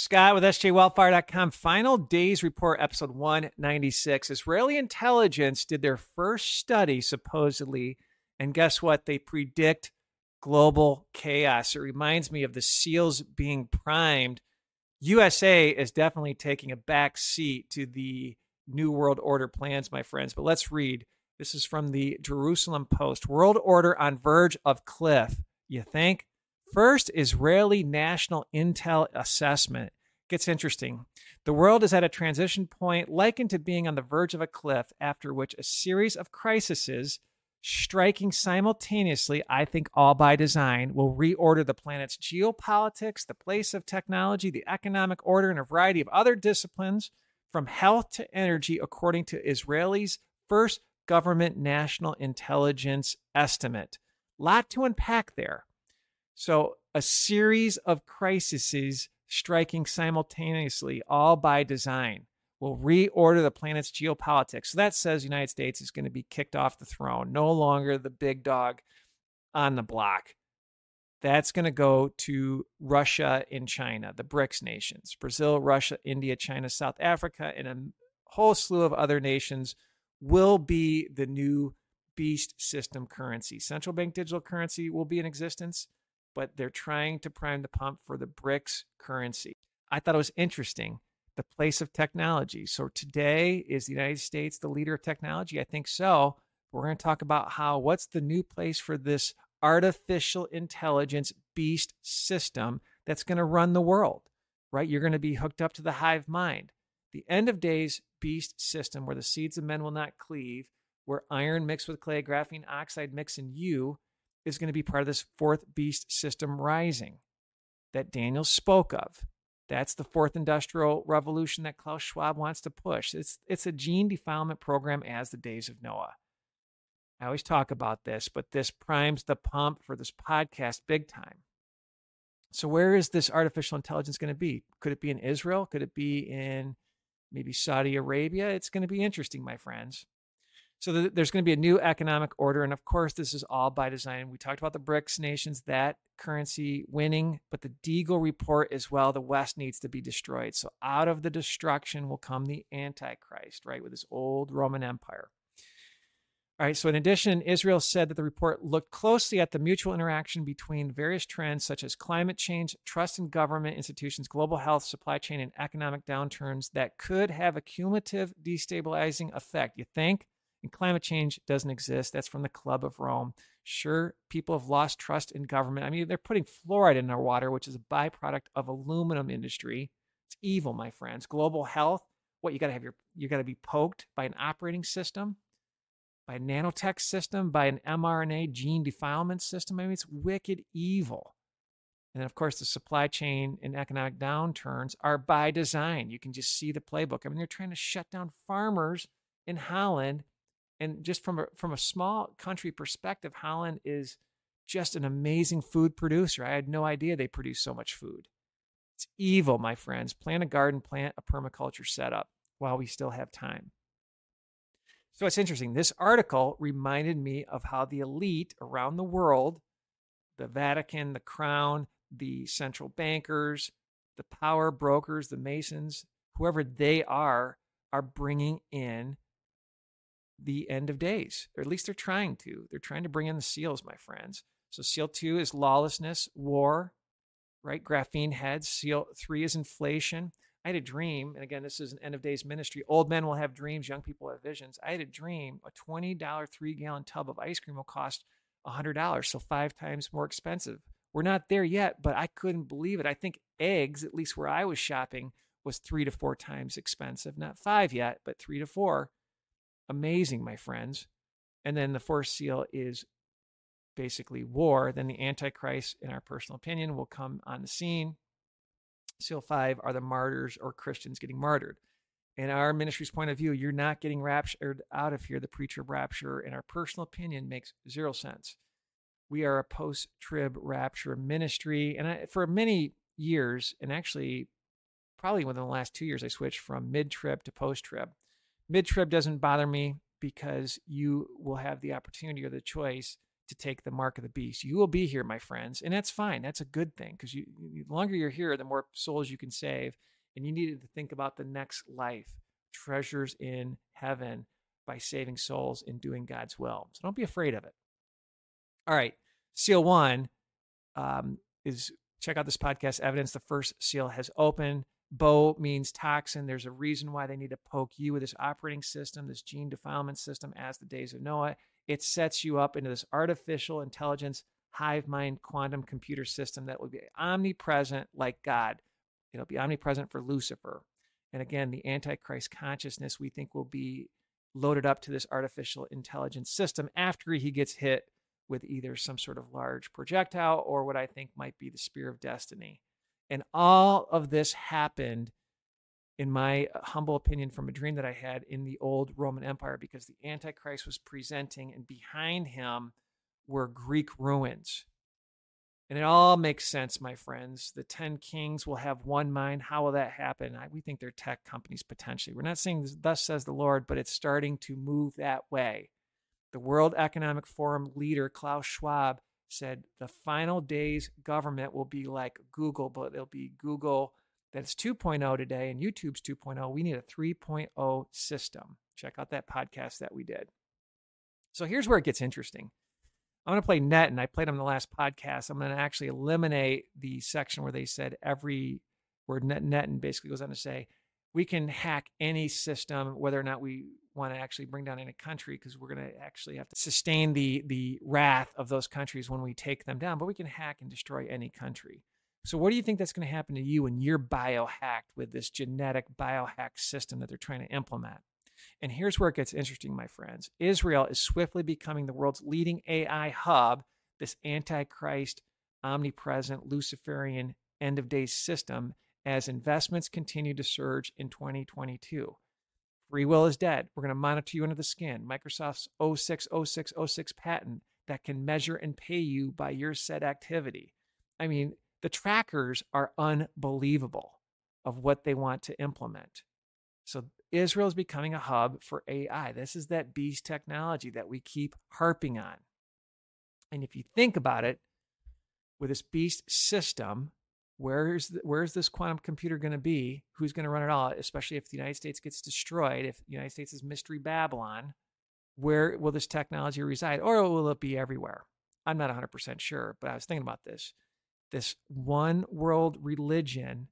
Scott with SJWellfire.com. Final Days Report, episode 196. Israeli intelligence did their first study, supposedly, and guess what? They predict global chaos. It reminds me of the SEALs being primed. USA is definitely taking a back seat to the New World Order plans, my friends. But let's read. This is from the Jerusalem Post. World Order on verge of cliff. You think? First, Israeli National Intel Assessment. Gets interesting. The world is at a transition point likened to being on the verge of a cliff, after which a series of crises striking simultaneously, I think all by design, will reorder the planet's geopolitics, the place of technology, the economic order, and a variety of other disciplines, from health to energy, according to Israel's first government national intelligence estimate. Lot to unpack there. So, a series of crises striking simultaneously, all by design will reorder the planet's geopolitics. So that says the United States is going to be kicked off the throne, no longer the big dog on the block. That's going to go to Russia and China, the BRICS nations Brazil, Russia, India, China, South Africa, and a whole slew of other nations will be the new beast system currency. Central bank digital currency will be in existence, but they're trying to prime the pump for the BRICS currency. I thought it was interesting the place of technology. So today is the United States the leader of technology? I think so. We're going to talk about how what's the new place for this artificial intelligence beast system that's going to run the world, right? You're going to be hooked up to the hive mind. The end of days beast system where the seeds of men will not cleave, where iron mixed with clay, graphene oxide mix in you is going to be part of this fourth beast system rising that Daniel spoke of. That's the fourth industrial revolution that Klaus Schwab wants to push. It's, it's a gene defilement program as the days of Noah. I always talk about this, but this primes the pump for this podcast big time. So, where is this artificial intelligence going to be? Could it be in Israel? Could it be in maybe Saudi Arabia? It's going to be interesting, my friends. So there's going to be a new economic order. And of course, this is all by design. We talked about the BRICS nations, that currency winning, but the Deagel report as well, the West needs to be destroyed. So out of the destruction will come the Antichrist, right, with this old Roman Empire. All right, so in addition, Israel said that the report looked closely at the mutual interaction between various trends such as climate change, trust in government institutions, global health, supply chain, and economic downturns that could have a cumulative destabilizing effect. You think? And climate change doesn't exist. That's from the Club of Rome. Sure, people have lost trust in government. I mean, they're putting fluoride in our water, which is a byproduct of aluminum industry. It's evil, my friends. Global health. What you got to have your you got to be poked by an operating system, by a nanotech system, by an mRNA gene defilement system. I mean, it's wicked evil. And of course, the supply chain and economic downturns are by design. You can just see the playbook. I mean, they're trying to shut down farmers in Holland and just from a from a small country perspective, Holland is just an amazing food producer. I had no idea they produce so much food. It's evil, my friends. Plant a garden, plant a permaculture setup while we still have time. So it's interesting. This article reminded me of how the elite around the world, the Vatican, the crown, the central bankers, the power brokers, the masons, whoever they are, are bringing in the end of days, or at least they're trying to. They're trying to bring in the seals, my friends. So seal two is lawlessness, war, right? Graphene heads. Seal three is inflation. I had a dream, and again, this is an end of days ministry. Old men will have dreams, young people have visions. I had a dream a $20 three gallon tub of ice cream will cost $100, so five times more expensive. We're not there yet, but I couldn't believe it. I think eggs, at least where I was shopping, was three to four times expensive. Not five yet, but three to four amazing, my friends. And then the fourth seal is basically war. Then the Antichrist, in our personal opinion, will come on the scene. Seal five are the martyrs or Christians getting martyred. In our ministry's point of view, you're not getting raptured out of here. The pre trib rapture, in our personal opinion, makes zero sense. We are a post trib rapture ministry. And I, for many years, and actually probably within the last two years, I switched from mid trib to post trib. Mid trib doesn't bother me because you will have the opportunity or the choice to take the mark of the beast. You will be here, my friends, and that's fine. That's a good thing because you, the longer you're here, the more souls you can save. And you needed to think about the next life, treasures in heaven by saving souls and doing God's will. So don't be afraid of it. All right, seal one um, is check out this podcast. Evidence the first seal has opened. Bo means toxin. There's a reason why they need to poke you with this operating system, this gene defilement system, as the days of Noah. It sets you up into this artificial intelligence, hive mind quantum computer system that will be omnipresent like God. It'll be omnipresent for Lucifer. And again, the Antichrist consciousness we think will be loaded up to this artificial intelligence system after he gets hit with either some sort of large projectile or what I think might be the spear of destiny. And all of this happened, in my uh, humble opinion, from a dream that I had in the old Roman Empire because the Antichrist was presenting, and behind him were Greek ruins. And it all makes sense, my friends. The 10 kings will have one mind. How will that happen? I, we think they're tech companies potentially. We're not saying this, thus says the Lord, but it's starting to move that way. The World Economic Forum leader, Klaus Schwab, said the final day's government will be like Google, but it'll be Google that's 2.0 today and YouTube's 2.0. We need a 3.0 system. Check out that podcast that we did. So here's where it gets interesting. I'm going to play net, and I played on the last podcast. I'm going to actually eliminate the section where they said every word net, net and basically goes on to say we can hack any system, whether or not we want to actually bring down any country, because we're going to actually have to sustain the the wrath of those countries when we take them down. But we can hack and destroy any country. So, what do you think that's going to happen to you when you're biohacked with this genetic biohack system that they're trying to implement? And here's where it gets interesting, my friends. Israel is swiftly becoming the world's leading AI hub, this antichrist, omnipresent, Luciferian end of days system as investments continue to surge in 2022. Free will is dead. We're going to monitor you under the skin. Microsoft's 060606 patent that can measure and pay you by your said activity. I mean, the trackers are unbelievable of what they want to implement. So Israel is becoming a hub for AI. This is that beast technology that we keep harping on. And if you think about it, with this beast system, where's the, where's this quantum computer going to be? Who's going to run it all? Especially if the United States gets destroyed, if the United States is mystery Babylon, where will this technology reside, or will it be everywhere? I'm not 100% sure, but I was thinking about this. This one world religion,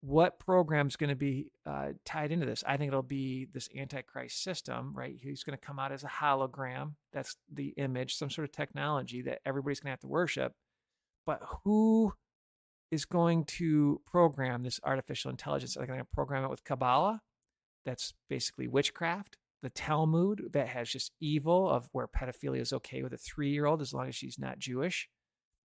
what program is going to be uh, tied into this? I think it'll be this Antichrist system, right? He's going to come out as a hologram. That's the image, some sort of technology that everybody's going to have to worship. But who is going to program this artificial intelligence. They're going to program it with Kabbalah, that's basically witchcraft. The Talmud, that has just evil of where pedophilia is okay with a three year old as long as she's not Jewish.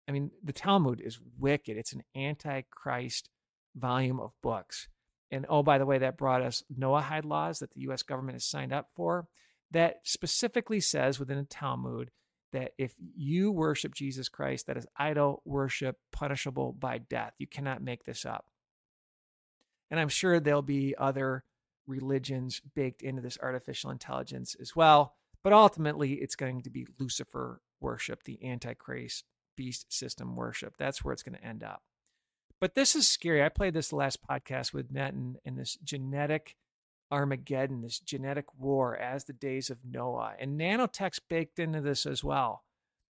I mean, the Talmud is wicked. It's an antichrist volume of books. And oh, by the way, that brought us Noahide laws that the US government has signed up for that specifically says within the Talmud that if you worship Jesus Christ, that is idol worship punishable by death. You cannot make this up. And I'm sure there'll be other religions baked into this artificial intelligence as well. But ultimately, it's going to be Lucifer worship, the Antichrist beast system worship. That's where it's going to end up. But this is scary. I played this last podcast with Netton and this genetic Armageddon, this genetic war as the days of Noah. And nanotech's baked into this as well.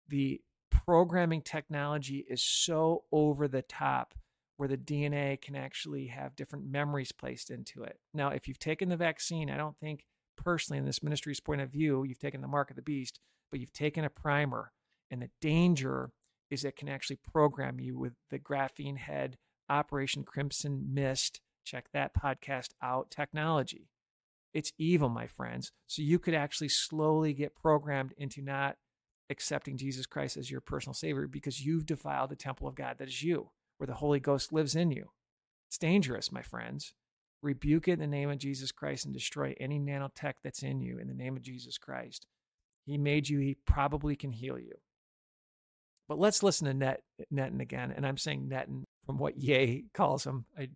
The programming technology is so over the top where the DNA can actually have different memories placed into it. Now, if you've taken the vaccine, I don't think personally, in this ministry's point of view, you've taken the mark of the beast, but you've taken a primer. And the danger is it can actually program you with the graphene head Operation Crimson Mist check that podcast out technology. It's evil, my friends. So you could actually slowly get programmed into not accepting Jesus Christ as your personal savior because you've defiled the temple of God that is you, where the Holy Ghost lives in you. It's dangerous, my friends. Rebuke it in the name of Jesus Christ and destroy any nanotech that's in you in the name of Jesus Christ. He made you, he probably can heal you. But let's listen to Net Netton again. And I'm saying Netton from what Ye calls him. I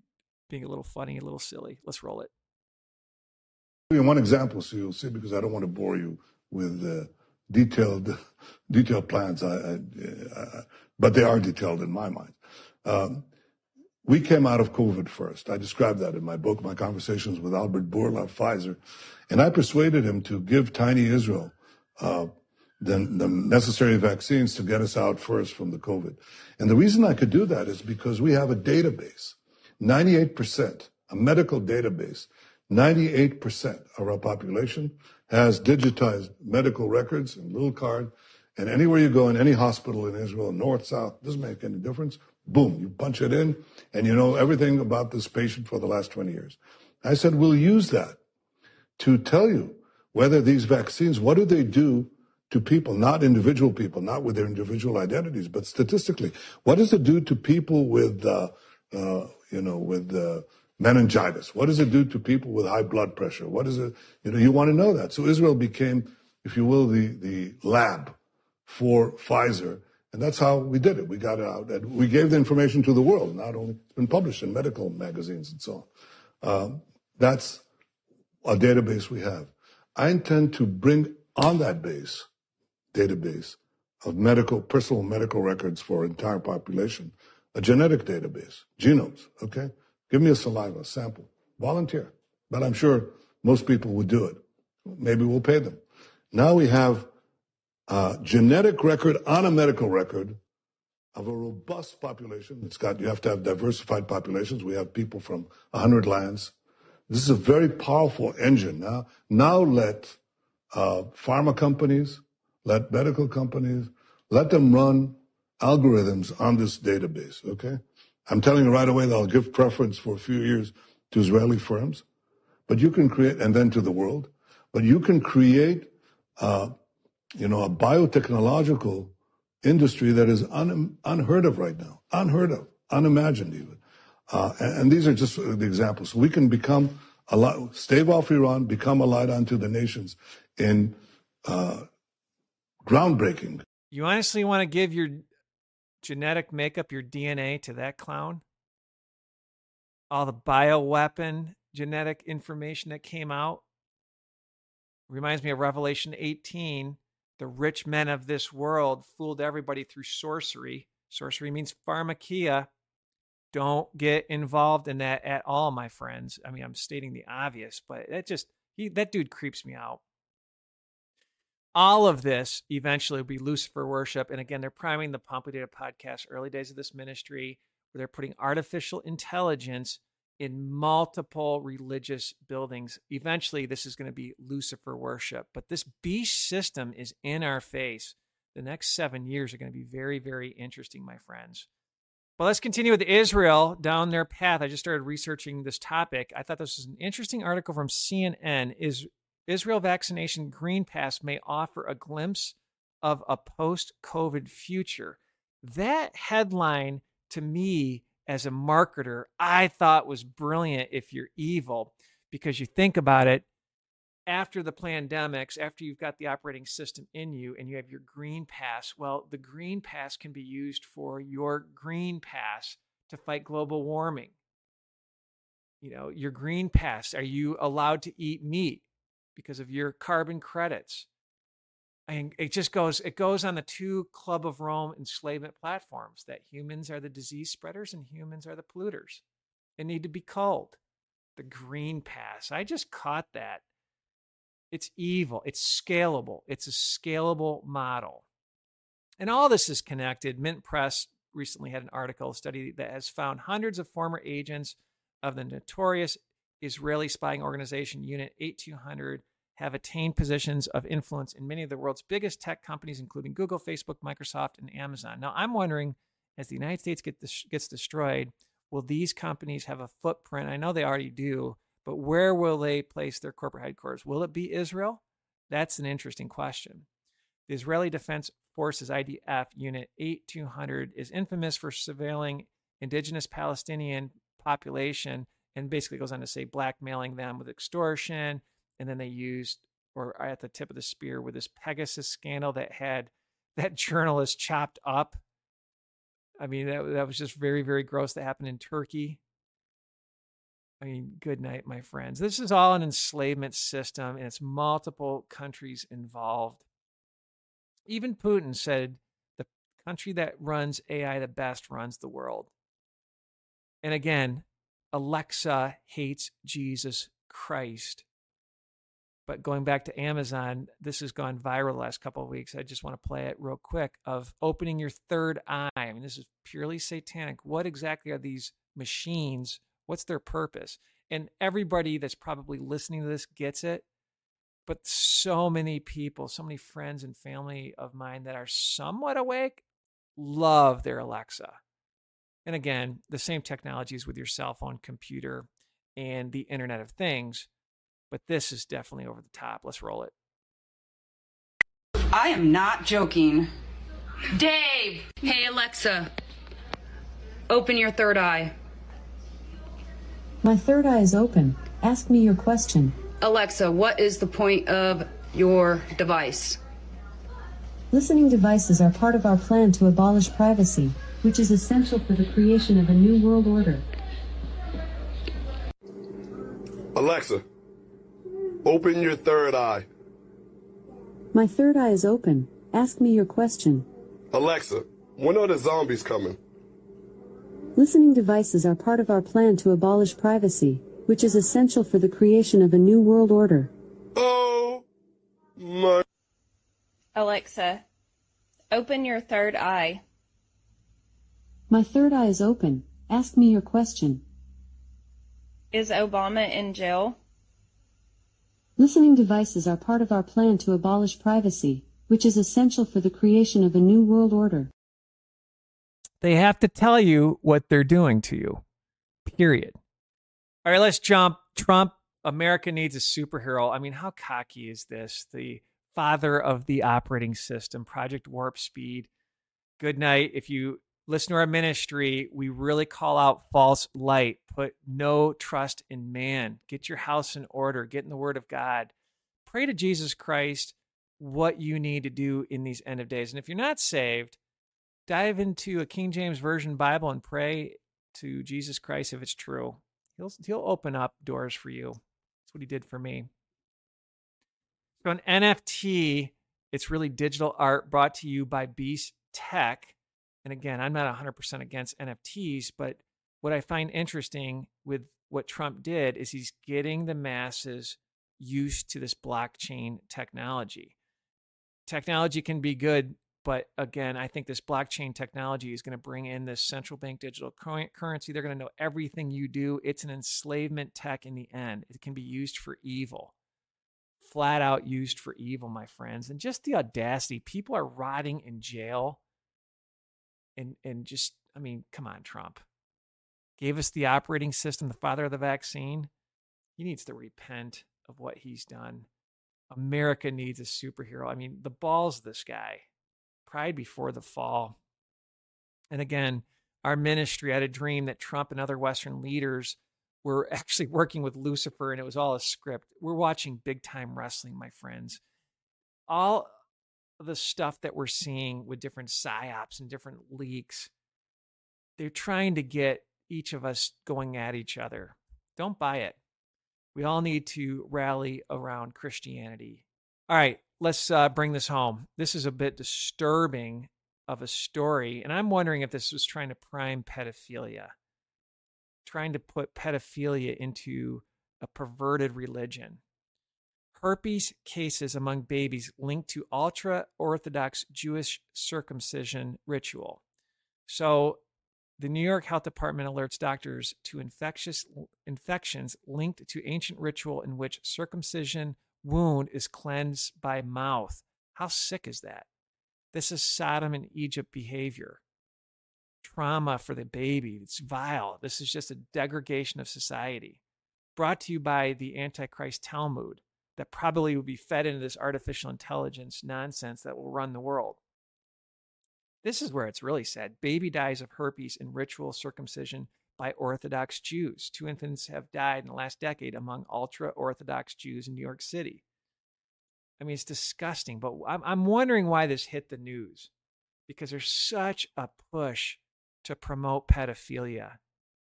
being a little funny, a little silly. Let's roll it. you One example, so you'll see, because I don't want to bore you with uh, detailed detailed plans, I, I, I, but they are detailed in my mind. Um, we came out of COVID first. I described that in my book, my conversations with Albert Bourla of Pfizer, and I persuaded him to give tiny Israel uh, the, the necessary vaccines to get us out first from the COVID. And the reason I could do that is because we have a database, 98%, a medical database, 98% of our population has digitized medical records and little card. And anywhere you go in any hospital in Israel, north, south, doesn't make any difference. Boom, you punch it in and you know everything about this patient for the last 20 years. I said, we'll use that to tell you whether these vaccines, what do they do to people, not individual people, not with their individual identities, but statistically, what does it do to people with, uh, uh, you know, with uh, meningitis? What does it do to people with high blood pressure? What is it? You know, you want to know that. So Israel became, if you will, the the lab for Pfizer, and that's how we did it. We got it out, and we gave the information to the world. Not only it's been published in medical magazines and so on. Um, that's a database we have. I intend to bring on that base database of medical, personal medical records for entire population, a genetic database, genomes, okay? Give me a saliva sample, volunteer. But I'm sure most people would do it. Maybe we'll pay them. Now we have a genetic record on a medical record of a robust population. It's got, you have to have diversified populations. We have people from 100 lands. This is a very powerful engine. Now, now let uh, pharma companies, let medical companies, let them run algorithms on this database, okay? I'm telling you right away that I'll give preference for a few years to Israeli firms, but you can create, and then to the world, but you can create, uh, you know, a biotechnological industry that is un, unheard of right now, unheard of, unimagined even. Uh, and, and, these are just the examples. We can become a light, stave off Iran, become a light unto the nations in uh, groundbreaking. You honestly want to give your genetic makeup, your DNA to that clown? All the bioweapon genetic information that came out reminds me of Revelation 18. The rich men of this world fooled everybody through sorcery. Sorcery means pharmakeia. Don't get involved in that at all, my friends. I mean, I'm stating the obvious, but that just he, that dude creeps me out all of this eventually will be Lucifer worship. And again, they're priming the pump. We did a podcast early days of this ministry where they're putting artificial intelligence in multiple religious buildings. Eventually, this is going to be Lucifer worship. But this beast system is in our face. The next seven years are going to be very, very interesting, my friends. But let's continue with Israel down their path. I just started researching this topic. I thought this was an interesting article from CNN. Is Israel vaccination Green Pass may offer a glimpse of a post COVID future. That headline to me as a marketer, I thought was brilliant if you're evil, because you think about it after the pandemics, after you've got the operating system in you and you have your Green Pass, well, the Green Pass can be used for your Green Pass to fight global warming. You know, your Green Pass, are you allowed to eat meat? Because of your carbon credits. And it just goes, it goes on the two Club of Rome enslavement platforms that humans are the disease spreaders and humans are the polluters. They need to be culled. The green pass. I just caught that. It's evil. It's scalable. It's a scalable model. And all this is connected. Mint Press recently had an article, study that has found hundreds of former agents of the notorious Israeli spying organization Unit 8200 have attained positions of influence in many of the world's biggest tech companies, including Google, Facebook, Microsoft, and Amazon. Now, I'm wondering, as the United States get this, gets destroyed, will these companies have a footprint? I know they already do, but where will they place their corporate headquarters? Will it be Israel? That's an interesting question. The Israeli Defense Forces IDF Unit 8200 is infamous for surveilling indigenous Palestinian population and basically goes on to say blackmailing them with extortion. And then they used, or at the tip of the spear, with this Pegasus scandal that had that journalist chopped up. I mean, that, that was just very, very gross that happened in Turkey. I mean, good night, my friends. This is all an enslavement system, and it's multiple countries involved. Even Putin said the country that runs AI the best runs the world. And again, Alexa hates Jesus Christ. But going back to Amazon, this has gone viral last couple of weeks. I just want to play it real quick of opening your third eye. I mean, this is purely satanic. What exactly are these machines? What's their purpose? And everybody that's probably listening to this gets it. But so many people, so many friends and family of mine that are somewhat awake love their Alexa. And again, the same technologies with your cell phone, computer, and the Internet of Things but this is definitely over the top. Let's roll it. I am not joking. Dave! Hey, Alexa. Open your third eye. My third eye is open. Ask me your question. Alexa, what is the point of your device? Listening devices are part of our plan to abolish privacy, which is essential for the creation of a new world order. Alexa, Open your third eye. My third eye is open. Ask me your question. Alexa, when are the zombies coming? Listening devices are part of our plan to abolish privacy, which is essential for the creation of a new world order. Oh my. Alexa, open your third eye. My third eye is open. Ask me your question. Is Obama in jail? Listening devices are part of our plan to abolish privacy, which is essential for the creation of a new world order. They have to tell you what they're doing to you. Period. All right, let's jump. Trump, America needs a superhero. I mean, how cocky is this? The father of the operating system, Project Warp Speed. Good night. If you listen to our ministry, we really call out false light. Put no trust in man. Get your house in order. Get in the word of God. Pray to Jesus Christ what you need to do in these end of days. And if you're not saved, dive into a King James Version Bible and pray to Jesus Christ if it's true. He'll, he'll open up doors for you. That's what he did for me. So, an NFT, it's really digital art brought to you by Beast Tech and again, I'm not 100% against NFTs, but what I find interesting with what Trump did is he's getting the masses used to this blockchain technology. Technology can be good, but again, I think this blockchain technology is going to bring in this central bank digital currency. They're going to know everything you do. It's an enslavement tech in the end. It can be used for evil. Flat out used for evil, my friends. And just the audacity. People are rotting in jail and and just I mean, come on, Trump. Gave us the operating system, the father of the vaccine. He needs to repent of what he's done. America needs a superhero. I mean, the balls this guy. Pride before the fall. And again, our ministry had a dream that Trump and other Western leaders were actually working with Lucifer and it was all a script. We're watching big time wrestling, my friends. All the stuff that we're seeing with different psyops and different leaks, they're trying to get each of us going at each other. Don't buy it. We all need to rally around Christianity. All right, let's uh, bring this home. This is a bit disturbing of a story, and I'm wondering if this was trying to prime pedophilia, trying to put pedophilia into a perverted religion herpes cases among babies linked to ultra Orthodox Jewish circumcision ritual. So, the New York Health Department alerts doctors to infectious infections linked to ancient ritual in which circumcision wound is cleansed by mouth. How sick is that? This is Sodom and Egypt behavior. Trauma for the baby. It's vile. This is just a degradation of society. Brought to you by the Antichrist Talmud that probably would be fed into this artificial intelligence nonsense that will run the world. This is where it's really sad. Baby dies of herpes in ritual circumcision by Orthodox Jews. Two infants have died in the last decade among ultra Orthodox Jews in New York City. I mean, it's disgusting, but I'm, I'm wondering why this hit the news because there's such a push to promote pedophilia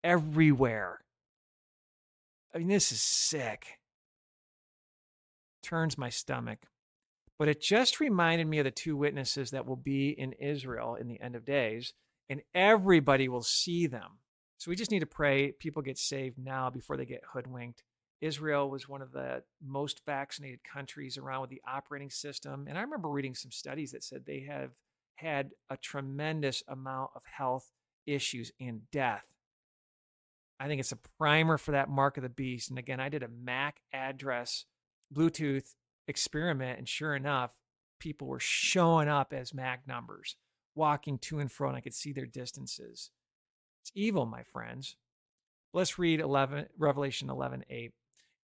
everywhere. I mean, this is sick turns my stomach. But it just reminded me of the two witnesses that will be in Israel in the end of days, and everybody will see them. So we just need to pray people get saved now before they get hoodwinked. Israel was one of the most vaccinated countries around with the operating system. And I remember reading some studies that said they have had a tremendous amount of health issues and death. I think it's a primer for that mark of the beast. And again, I did a MAC address Bluetooth experiment, and sure enough, people were showing up as MAC numbers, walking to and fro, and I could see their distances. It's evil, my friends. Let's read 11, Revelation 11 8.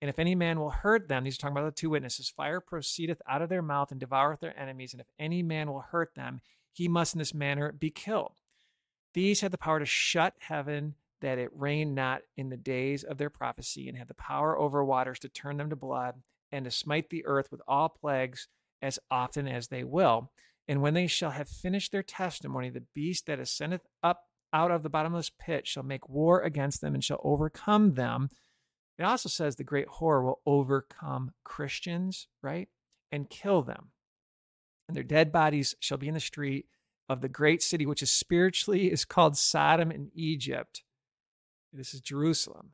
And if any man will hurt them, he's talking about the two witnesses, fire proceedeth out of their mouth and devoureth their enemies. And if any man will hurt them, he must in this manner be killed. These had the power to shut heaven that it rained not in the days of their prophecy, and had the power over waters to turn them to blood, and to smite the earth with all plagues as often as they will. And when they shall have finished their testimony, the beast that ascendeth up out of the bottomless pit shall make war against them and shall overcome them. It also says the great horror will overcome Christians, right? And kill them. And their dead bodies shall be in the street of the great city, which is spiritually is called Sodom and Egypt. This is Jerusalem,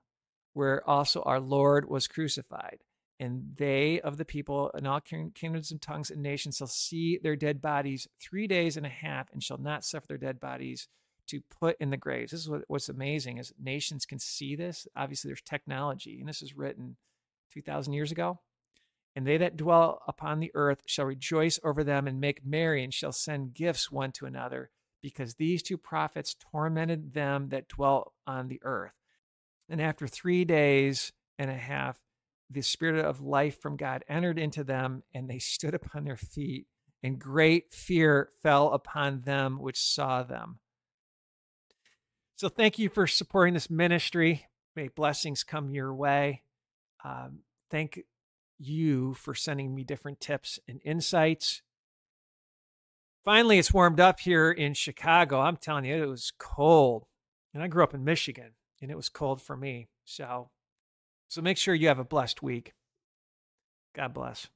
where also our Lord was crucified. And they of the people and all kingdoms and tongues and nations shall see their dead bodies three days and a half, and shall not suffer their dead bodies to put in the graves. This is what, what's amazing is nations can see this. Obviously, there's technology, and this is written 2,000 years ago. And they that dwell upon the earth shall rejoice over them and make merry, and shall send gifts one to another, because these two prophets tormented them that dwell on the earth. And after three days and a half, the spirit of life from God entered into them, and they stood upon their feet, and great fear fell upon them which saw them. So, thank you for supporting this ministry. May blessings come your way. Um, thank you for sending me different tips and insights. Finally, it's warmed up here in Chicago. I'm telling you, it was cold. And I grew up in Michigan, and it was cold for me. So, so make sure you have a blessed week. God bless.